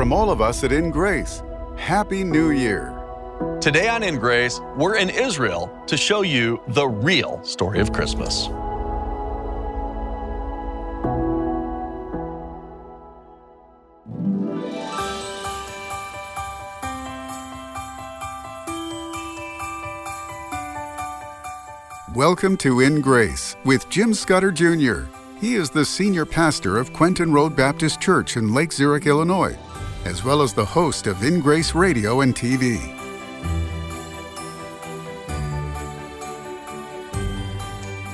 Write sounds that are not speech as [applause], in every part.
from all of us at In Grace, Happy New Year. Today on In Grace, we're in Israel to show you the real story of Christmas. Welcome to In Grace with Jim Scudder Jr. He is the senior pastor of Quentin Road Baptist Church in Lake Zurich, Illinois, as well as the host of In Grace Radio and TV.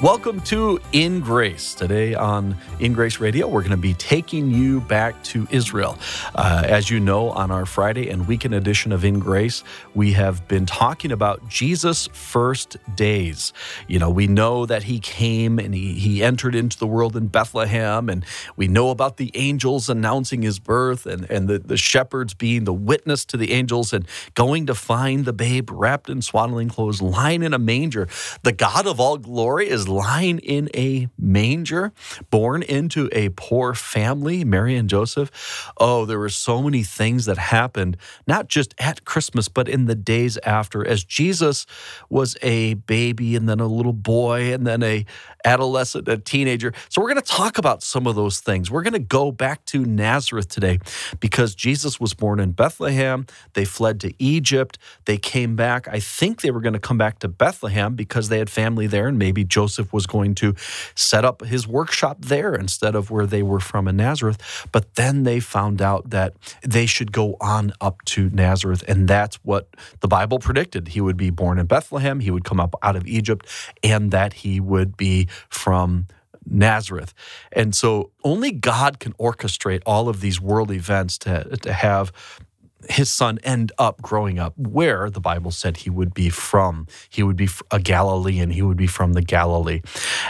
Welcome to In Grace. Today on In Grace Radio, we're going to be taking you back to Israel. Uh, as you know, on our Friday and weekend edition of In Grace, we have been talking about Jesus' first days. You know, we know that he came and he, he entered into the world in Bethlehem, and we know about the angels announcing his birth and, and the, the shepherds being the witness to the angels and going to find the babe wrapped in swaddling clothes, lying in a manger. The God of all glory is lying in a manger, born into a poor family, Mary and Joseph. Oh, there were so many things that happened, not just at Christmas, but in the days after, as Jesus was a baby and then a little boy and then a adolescent, a teenager. So we're going to talk about some of those things. We're going to go back to Nazareth today because Jesus was born in Bethlehem. They fled to Egypt. They came back. I think they were going to come back to Bethlehem because they had family there and maybe Joseph Joseph was going to set up his workshop there instead of where they were from in Nazareth. But then they found out that they should go on up to Nazareth. And that's what the Bible predicted. He would be born in Bethlehem, he would come up out of Egypt, and that he would be from Nazareth. And so only God can orchestrate all of these world events to, to have his son end up growing up where the Bible said he would be from. He would be a Galilean. He would be from the Galilee.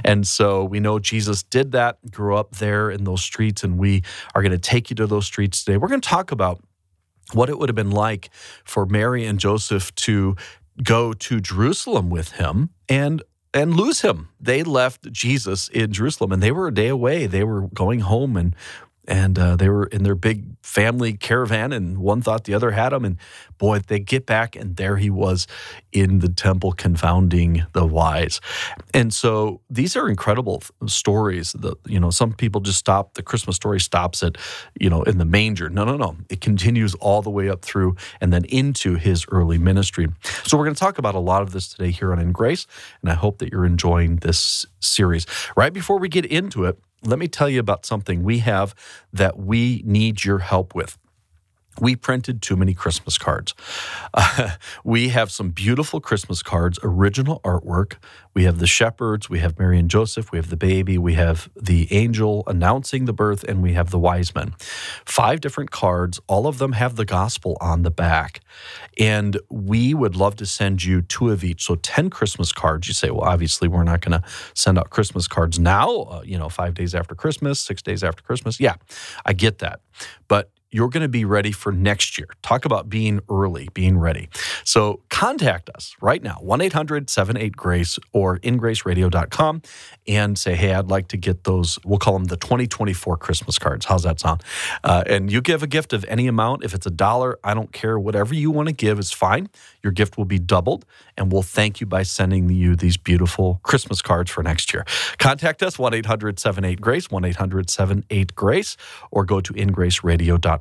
And so we know Jesus did that, grew up there in those streets, and we are going to take you to those streets today. We're going to talk about what it would have been like for Mary and Joseph to go to Jerusalem with him and and lose him. They left Jesus in Jerusalem and they were a day away. They were going home and and uh, they were in their big family caravan and one thought the other had him and boy they get back and there he was in the temple confounding the wise. And so these are incredible stories that you know some people just stop the christmas story stops at you know in the manger. No no no. It continues all the way up through and then into his early ministry. So we're going to talk about a lot of this today here on in grace and i hope that you're enjoying this series. Right before we get into it let me tell you about something we have that we need your help with we printed too many Christmas cards. Uh, [laughs] we have some beautiful Christmas cards, original artwork. We have the shepherds, we have Mary and Joseph, we have the baby, we have the angel announcing the birth, and we have the wise men. Five different cards. All of them have the gospel on the back. And we would love to send you two of each. So 10 Christmas cards. You say, well, obviously, we're not going to send out Christmas cards now, uh, you know, five days after Christmas, six days after Christmas. Yeah, I get that. But you're going to be ready for next year. Talk about being early, being ready. So contact us right now, 1 800 78 Grace or ingraceradio.com and say, hey, I'd like to get those, we'll call them the 2024 Christmas cards. How's that sound? Uh, and you give a gift of any amount. If it's a dollar, I don't care. Whatever you want to give is fine. Your gift will be doubled, and we'll thank you by sending you these beautiful Christmas cards for next year. Contact us, 1 800 78 Grace, 1 800 78 Grace, or go to ingraceradio.com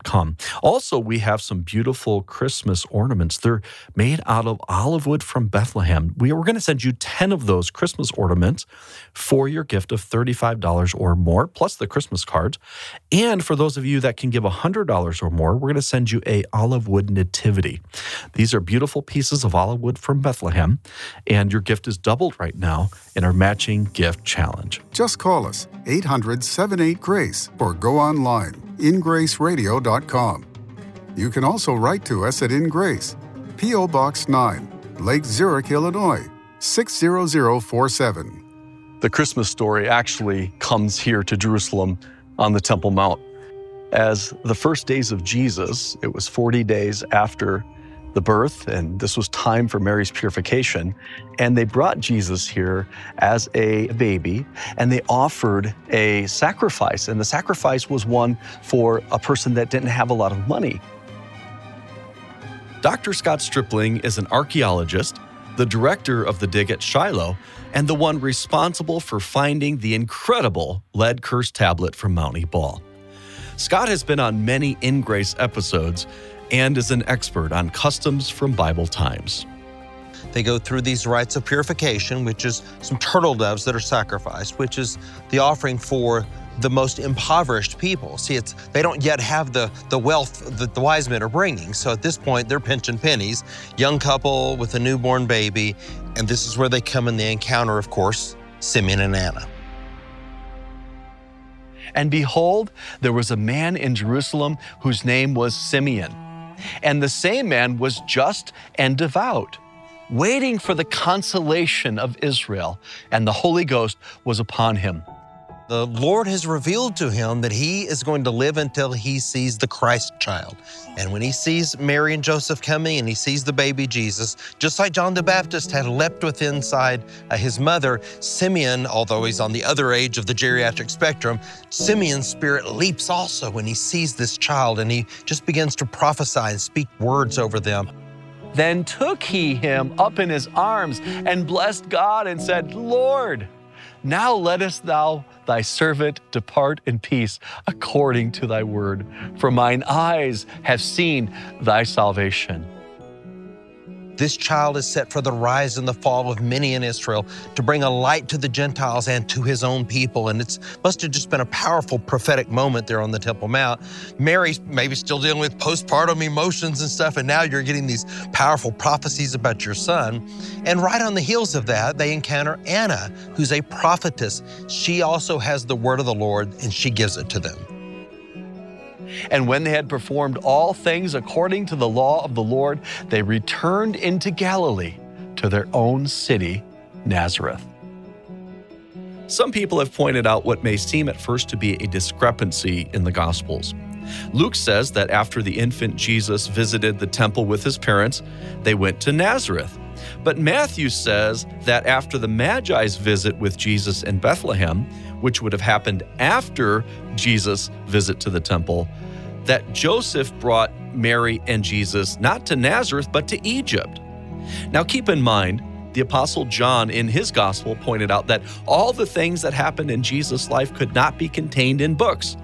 also, we have some beautiful Christmas ornaments. They're made out of olive wood from Bethlehem. We are going to send you 10 of those Christmas ornaments for your gift of $35 or more, plus the Christmas cards. And for those of you that can give $100 or more, we're going to send you a olive wood nativity. These are beautiful pieces of olive wood from Bethlehem, and your gift is doubled right now in our matching gift challenge. Just call us 800 78 Grace or go online ingraceradio.com. You can also write to us at In Grace, P.O. Box 9, Lake Zurich, Illinois 60047. The Christmas story actually comes here to Jerusalem on the Temple Mount. As the first days of Jesus, it was 40 days after the birth, and this was time for Mary's purification. And they brought Jesus here as a baby, and they offered a sacrifice. And the sacrifice was one for a person that didn't have a lot of money. Dr. Scott Stripling is an archaeologist, the director of the dig at Shiloh, and the one responsible for finding the incredible lead curse tablet from Mount Ebal. Scott has been on many In Grace episodes and is an expert on customs from Bible times. They go through these rites of purification, which is some turtle doves that are sacrificed, which is the offering for the most impoverished people. See, it's they don't yet have the the wealth that the wise men are bringing. So at this point, they're pinching pennies. Young couple with a newborn baby, and this is where they come and they encounter, of course, Simeon and Anna. And behold, there was a man in Jerusalem whose name was Simeon. And the same man was just and devout, waiting for the consolation of Israel, and the Holy Ghost was upon him. The Lord has revealed to him that he is going to live until he sees the Christ child. And when he sees Mary and Joseph coming and he sees the baby Jesus, just like John the Baptist had leapt within inside uh, his mother, Simeon, although he's on the other age of the geriatric spectrum, Simeon's spirit leaps also when he sees this child and he just begins to prophesy and speak words over them. Then took he him up in his arms and blessed God and said, Lord, now lettest thou thy servant depart in peace according to thy word, for mine eyes have seen thy salvation this child is set for the rise and the fall of many in Israel to bring a light to the Gentiles and to his own people. And it must have just been a powerful prophetic moment there on the Temple Mount. Mary's maybe still dealing with postpartum emotions and stuff, and now you're getting these powerful prophecies about your son. And right on the heels of that, they encounter Anna, who's a prophetess. She also has the word of the Lord, and she gives it to them. And when they had performed all things according to the law of the Lord, they returned into Galilee to their own city, Nazareth. Some people have pointed out what may seem at first to be a discrepancy in the Gospels. Luke says that after the infant Jesus visited the temple with his parents, they went to Nazareth. But Matthew says that after the Magi's visit with Jesus in Bethlehem, which would have happened after Jesus' visit to the temple, that Joseph brought Mary and Jesus not to Nazareth, but to Egypt. Now, keep in mind, the Apostle John in his gospel pointed out that all the things that happened in Jesus' life could not be contained in books.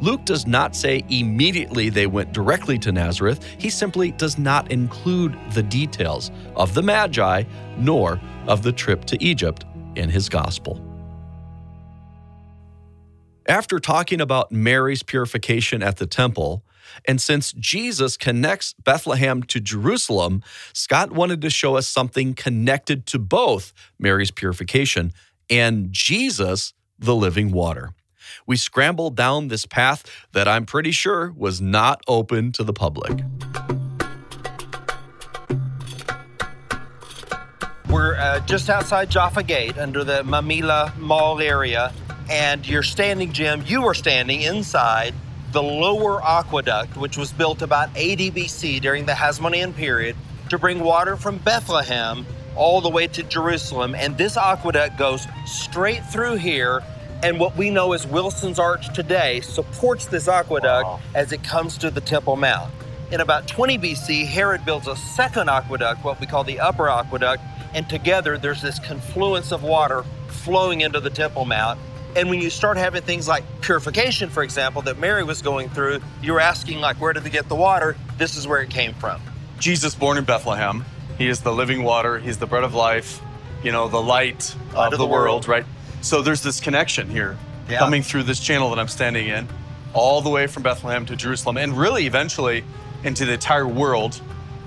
Luke does not say immediately they went directly to Nazareth. He simply does not include the details of the Magi nor of the trip to Egypt in his gospel. After talking about Mary's purification at the temple, and since Jesus connects Bethlehem to Jerusalem, Scott wanted to show us something connected to both Mary's purification and Jesus, the living water. We scrambled down this path that I'm pretty sure was not open to the public. We're uh, just outside Jaffa Gate under the Mamilla Mall area and you're standing, Jim, you were standing inside the lower aqueduct, which was built about 80 BC during the Hasmonean period to bring water from Bethlehem all the way to Jerusalem. And this aqueduct goes straight through here. And what we know as Wilson's Arch today supports this aqueduct wow. as it comes to the Temple Mount. In about 20 BC, Herod builds a second aqueduct, what we call the Upper Aqueduct, and together there's this confluence of water flowing into the Temple Mount. And when you start having things like purification, for example, that Mary was going through, you're asking, like, where did they get the water? This is where it came from. Jesus, born in Bethlehem, he is the living water, he's the bread of life, you know, the light, light of, of, the, world, world, right? So there's this connection here yeah. coming through this channel that I'm standing in, all the way from Bethlehem to Jerusalem, and really eventually into the entire world,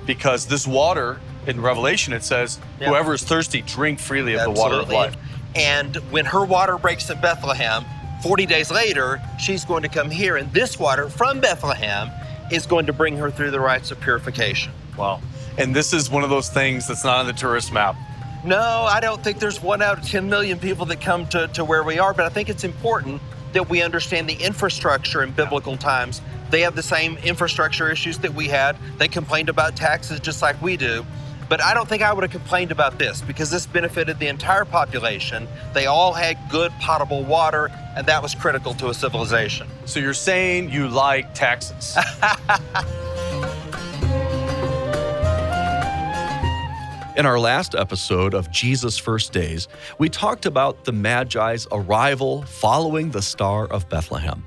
because this water in Revelation it says, yeah. whoever is thirsty, drink freely of Absolutely. the water of life. And when her water breaks in Bethlehem, 40 days later, she's going to come here, and this water from Bethlehem is going to bring her through the rites of purification. Wow. And this is one of those things that's not on the tourist map. No, I don't think there's one out of 10 million people that come to, to where we are, but I think it's important that we understand the infrastructure in biblical times They have the same infrastructure issues that we had. They complained about taxes just like we do. But I don't think I would have complained about this because this benefited the entire population. They all had good potable water, and that was critical to a civilization. So you're saying you like taxes? [laughs] In our last episode of Jesus' First Days, we talked about the Magi's arrival following the Star of Bethlehem.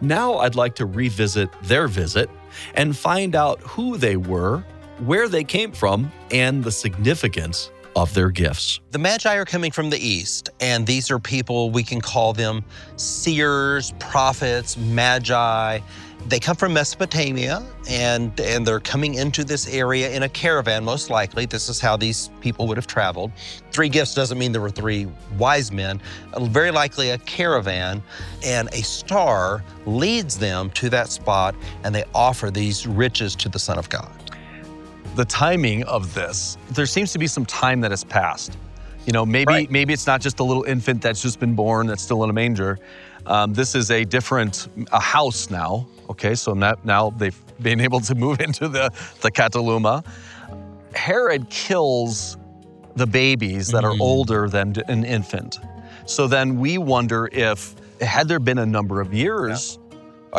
Now I'd like to revisit their visit and find out who they were, where they came from, and the significance of their gifts. The Magi are coming from the east, and these are people we can call them seers, prophets, magi. They come from Mesopotamia and, and they're coming into this area in a caravan, most likely. This is how these people would have traveled. Three gifts doesn't mean there were three wise men, uh, very likely a caravan, and a star leads them to that spot, and they offer these riches to the Son of God the timing of this, there seems to be some time that has passed. You know, maybe right. maybe it's not just a little infant that's just been born that's still in a manger. Um, this is a different a house now. Okay, so now, they've been able to move [laughs] into the the Kataluma. Herod kills the babies that mm-hmm. are older than an infant. So then we wonder if had there been a number of years,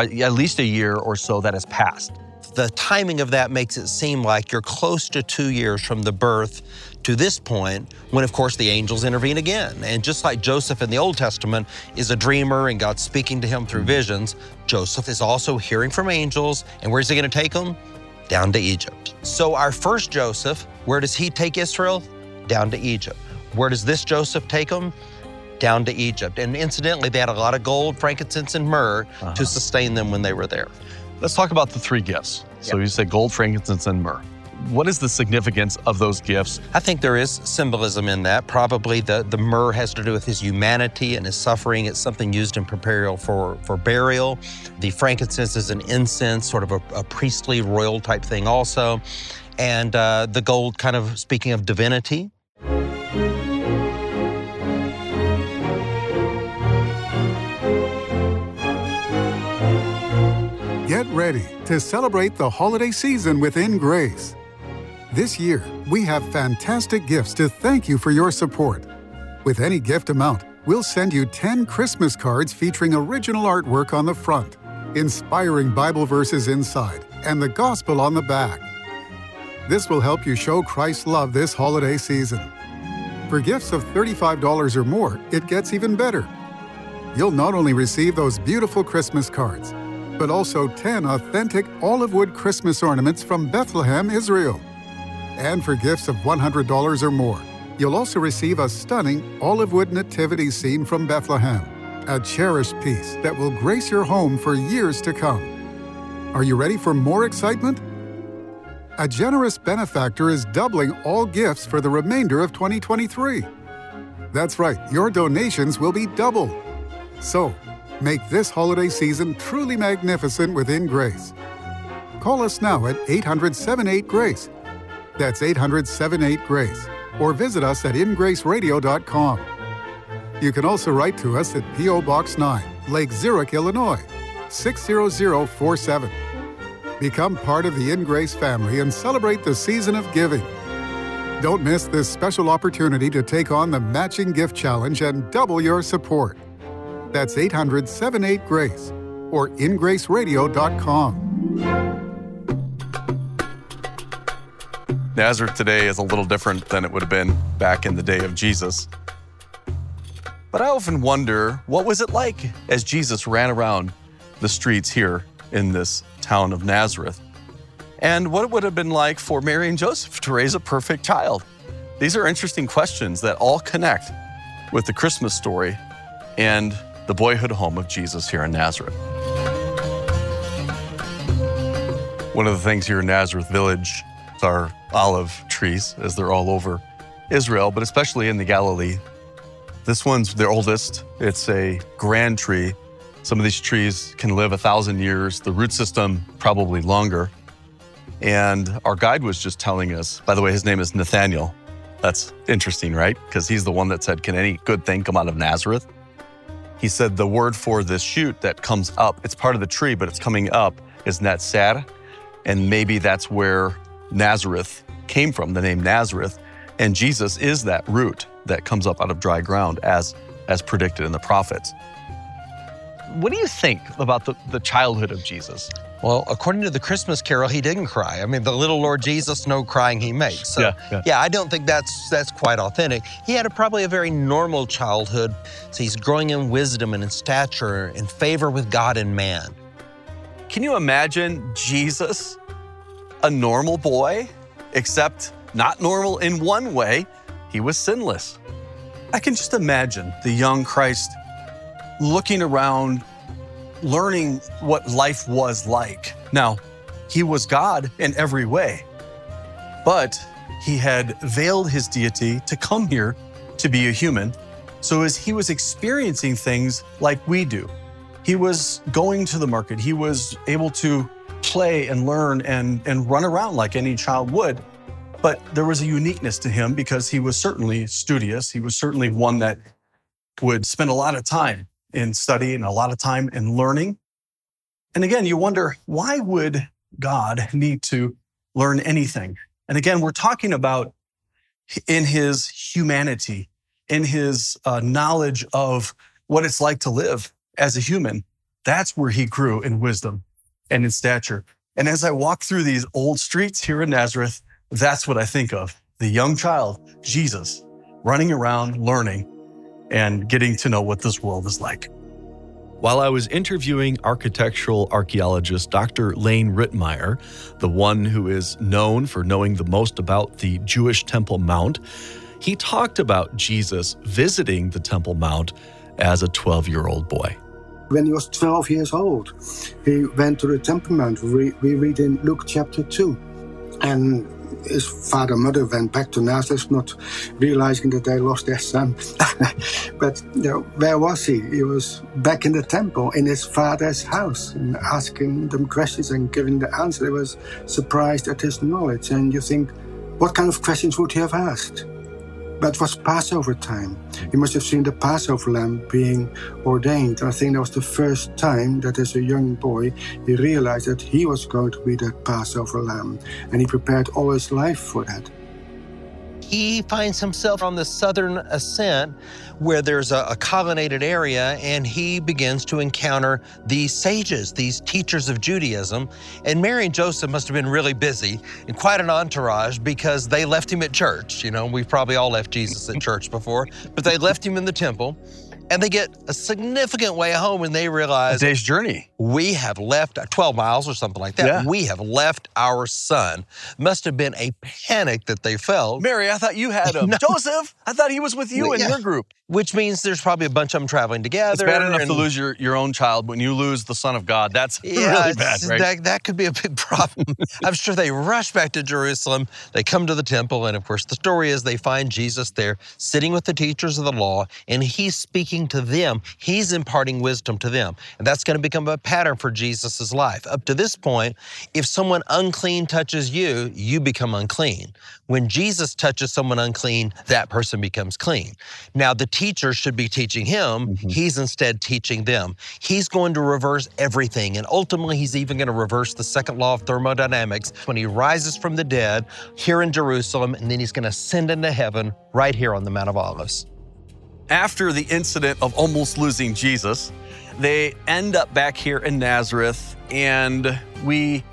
yeah. at least a year or so that has passed the timing of that makes it seem like you're close to two years from the birth to this point, when of course the angels intervene again. And just like Joseph in the Old Testament is a dreamer and God's speaking to him through visions, Joseph is also hearing from angels. And where's he going to take him? Down to Egypt. So our first Joseph, where does he take Israel? Down to Egypt. Where does this Joseph take him? Down to Egypt. And incidentally, they had a lot of gold, frankincense, and myrrh uh-huh. to sustain them when they were there. Let's talk about the three gifts. So you say gold, frankincense, and myrrh. What is the significance of those gifts? I think there is symbolism in that. Probably the, the myrrh has to do with his humanity and his suffering. It's something used in burial for, for burial. The frankincense is an incense, sort of a, a priestly, royal type thing also. And uh, the gold, kind of speaking of divinity. Get ready to celebrate the holiday season within Grace. This year, we have fantastic gifts to thank you for your support. With any gift amount, we'll send you 10 Christmas cards featuring original artwork on the front, inspiring Bible verses inside, and the gospel on the back. This will help you show Christ's love this holiday season. For gifts of $35 or more, it gets even better. You'll not only receive those beautiful Christmas cards, but also 10 authentic olive wood Christmas ornaments from Bethlehem, Israel. And for gifts of $100 or more, you'll also receive a stunning olive wood nativity scene from Bethlehem, a cherished piece that will grace your home for years to come. Are you ready for more excitement? A generous benefactor is doubling all gifts for the remainder of 2023. That's right, your donations will be double. So, Make this holiday season truly magnificent within Grace. Call us now at 800 78 Grace. That's 800 78 Grace. Or visit us at ingraceradio.com. You can also write to us at P.O. Box 9, Lake Zurich, Illinois, 60047. Become part of the In Grace family and celebrate the season of giving. Don't miss this special opportunity to take on the Matching Gift Challenge and double your support. That's 800 78 Grace or ingraceradio.com. Nazareth today is a little different than it would have been back in the day of Jesus. But I often wonder what was it like as Jesus ran around the streets here in this town of Nazareth? And what it would have been like for Mary and Joseph to raise a perfect child? These are interesting questions that all connect with the Christmas story and the boyhood home of Jesus here in Nazareth. One of the things here in Nazareth Village our olive trees, as they're all over Israel, but especially in the Galilee. This one's the oldest. It's a grand tree. Some of these trees can live a thousand years, the root system probably longer. And our guide was just telling us, by the way, his name is Nathaniel. That's interesting, right? Because he's the one that said, Can any good thing come out of Nazareth? He said the word for this shoot that comes up, it's part of the tree, but it's coming up, that sad? And maybe that's where Nazareth came from, the name Nazareth. And Jesus is that root that comes up out of dry ground as, as predicted in the prophets. What do you think about the, the childhood of Jesus? Well, according to the Christmas Carol, he didn't cry. I mean, the little Lord Jesus, no crying he makes. So, yeah, yeah. yeah, I don't think that's that's quite authentic. He had a, probably a very normal childhood. So he's growing in wisdom and in stature, in favor with God and man. Can you imagine Jesus, a normal boy, except not normal in one way? He was sinless. I can just imagine the young Christ looking around learning what life was like. Now, he was God in every way, but he had veiled his deity to come here to be a human. So as he was experiencing things like we do, he was going to the market, he was able to play and learn and, and run around like any child would. But there was a uniqueness to him because he was certainly studious. He was certainly one that would spend a lot of time in study and a lot of time in learning. And again, you wonder why would God need to learn anything? And again, we're talking about in his humanity, in his uh, knowledge of what it's like to live as a human. That's where he grew in wisdom and in stature. And as I walk through these old streets here in Nazareth, that's what I think of the young child, Jesus, running around, learning, and getting to know what this world is like. While I was interviewing architectural archaeologist Dr. Leen Ritmeyer, the one who is known for knowing the most about the Jewish Temple Mount, he talked about Jesus visiting the Temple Mount as a 12 year old boy. When he was 12 years old, he went to the Temple Mount. We, we read in Luke chapter 2. And his father mother went back to Nazareth, not realizing that they lost their son. [laughs] but you know, where was he? He was back in the temple, in his father's house, and asking them questions and giving the answer. They was surprised at his knowledge. And you think, what kind of questions would he have asked? But it was Passover time. He must have seen the Passover lamb being ordained. I think that was the first time that as a young boy he realized that he was going to be that Passover lamb. And he prepared all his life for that he finds himself on the southern ascent where there's a, a, colonnaded area and he begins to encounter these sages, these teachers of Judaism. And Mary and Joseph must have been really busy and quite an entourage because they left him at church. You know, we've probably all left Jesus at church before, but they left him in the temple and they get a significant way home and they realize a day's journey. We have left 12 miles or something like that. Yeah. We have left our son. Must have been a panic that they felt. Mary, I thought you had him. [laughs] no. Joseph, I thought he was with you yeah. in your group which means there's probably a bunch of them traveling together. It's bad enough and, to lose your, your own child. When you lose the Son of God, that's [laughs] yeah, really bad, right? That, that could be a big [laughs] problem. I'm sure they rush back to Jerusalem. They come to the temple, and of course, the story is they find Jesus there sitting with the teachers of the law, and he's speaking to them. He's imparting wisdom to them. And that's going to become a pattern for Jesus' life. Up to this point, if someone unclean touches you, you become unclean. When Jesus touches someone unclean, that person becomes clean. Now, the teachers should be teaching him. Mm-hmm. He's instead teaching them. He's going to reverse everything. And ultimately, he's even going to reverse the second law of thermodynamics when he rises from the dead here in Jerusalem, and then he's going to ascend into heaven right here on the Mount of Olives. After the incident of almost losing Jesus, they end up back here in Nazareth, and we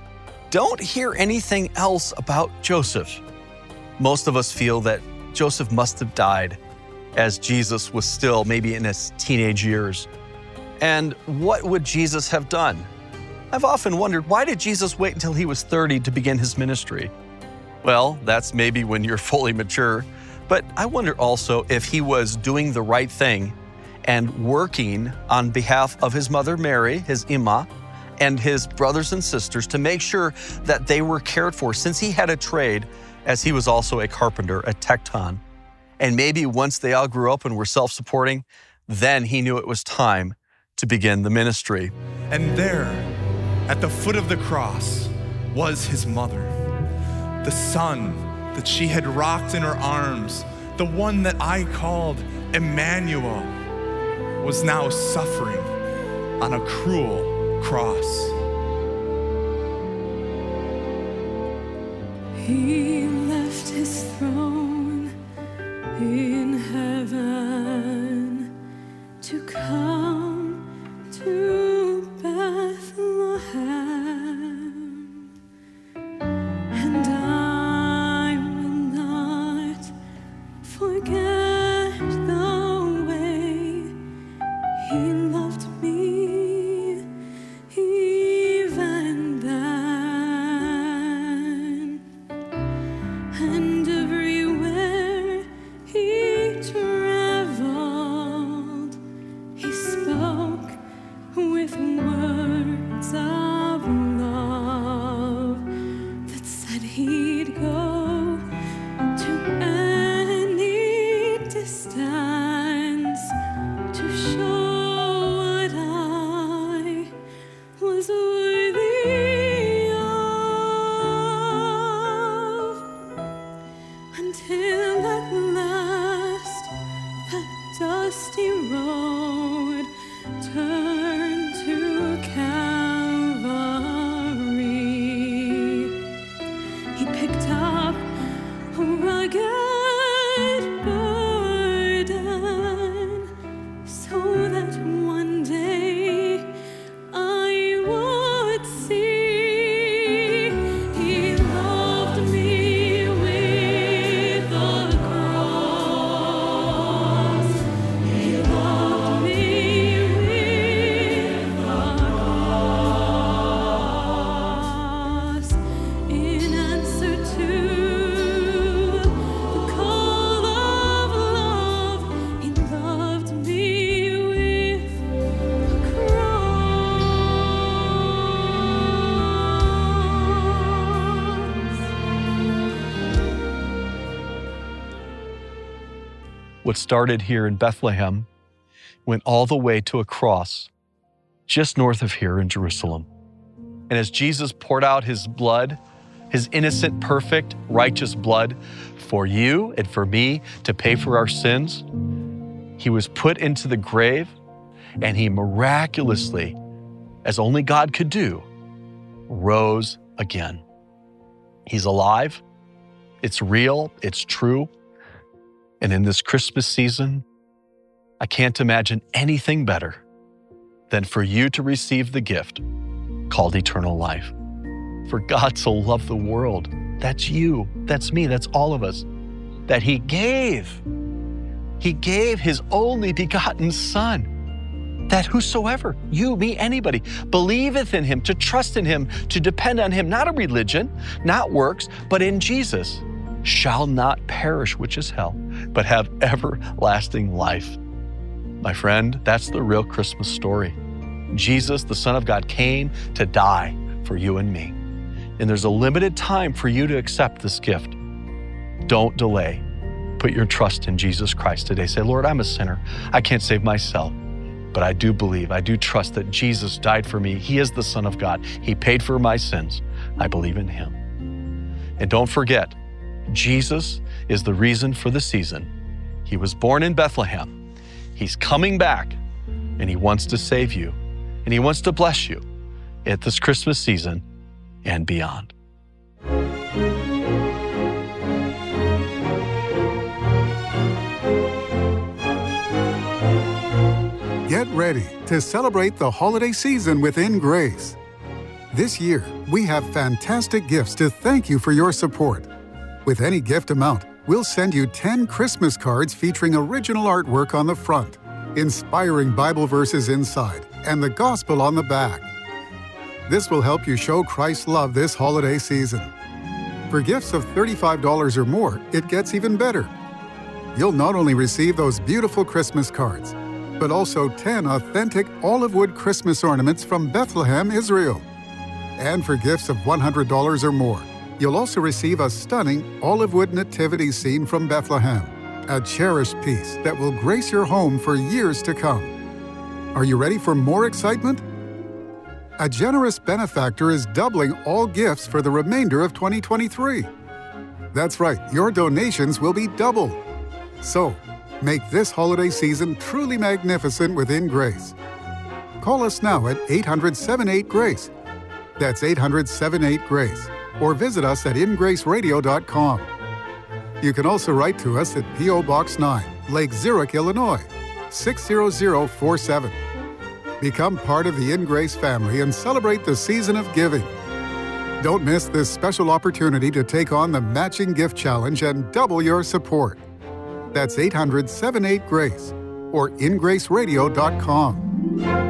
don't hear anything else about Joseph. Most of us feel that Joseph must have died as Jesus was still maybe in his teenage years. And what would Jesus have done? I've often wondered why did Jesus wait until he was 30 to begin his ministry? Well, that's maybe when you're [laughs] fully mature, but I wonder also if he was doing the right thing and working on behalf of his mother Mary, his Imma, and his brothers and sisters to make sure that they were cared for since he had a trade as he was also a carpenter, a tekton. And maybe once they all grew up and were self supporting, then he knew it was time to begin the ministry. And there, at the foot of the cross, was his mother, the son that she had rocked in her arms, the one that I called Emmanuel, was now suffering on a cruel cross. He what started here in Bethlehem went all the way to a cross just north of here in Jerusalem. And as Jesus poured out his blood, his innocent, perfect, righteous blood for you and for me to pay for our sins, he was put into the grave and he miraculously, as only God could do, rose again. He's alive. It's real. It's true. And in this Christmas season, I can't imagine anything better than for you to receive the gift called eternal life. For God so loved the world. That's you, that's me, that's all of us, that He gave. He gave His only begotten Son, that whosoever, you, me, anybody, believeth in Him, to trust in Him, to depend on Him, not a religion, not works, but in Jesus shall not perish, which is hell, but have everlasting life. My friend, that's the real Christmas story. Jesus, the Son of God, came to die for you and me. And there's a limited time for you to accept this gift. Don't delay. Put your trust in Jesus Christ today. Say, Lord, I'm a sinner. I can't save myself. But I do believe, I do trust that Jesus died for me. He is the Son of God. He paid for my sins. I believe in Him. And don't forget, Jesus is the reason for the season. He was born in Bethlehem. He's coming back, and He wants to save you, and He wants to bless you at this Christmas season and beyond. Get ready to celebrate the holiday season within grace. This year, we have fantastic gifts to thank you for your support. With any gift amount, we'll send you 10 Christmas cards featuring original artwork on the front, inspiring Bible verses inside, and the gospel on the back. This will help you show Christ's love this holiday season. For gifts of $35 or more, it gets even better. You'll not only receive those beautiful Christmas cards, but also 10 authentic olive wood Christmas ornaments from Bethlehem, Israel. And for gifts of $100 or more, You'll also receive a stunning olive wood nativity scene from Bethlehem, a cherished piece that will grace your home for years to come. Are you ready for more excitement? A generous benefactor is doubling all gifts for the remainder of 2023. That's right, your donations will be double. So, make this holiday season truly magnificent within grace. Call us now at 800 78 Grace. That's 800 78 Grace or visit us at ingraceradio.com. You can also write to us at P.O. Box 9, Lake Zurich, Illinois, 60047. Become part of the In Grace family and celebrate the season of giving. Don't miss this special opportunity to take on the Matching Gift Challenge and double your support. That's 800 78 Grace or ingraceradio.com.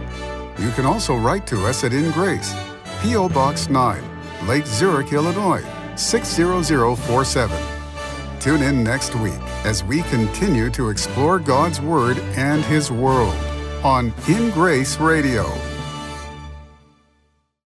You can also write to us at In Grace, P.O. Box 9, Lake Zurich, Illinois 60047. Tune in next week as we continue to explore God's Word and His world on In Grace Radio.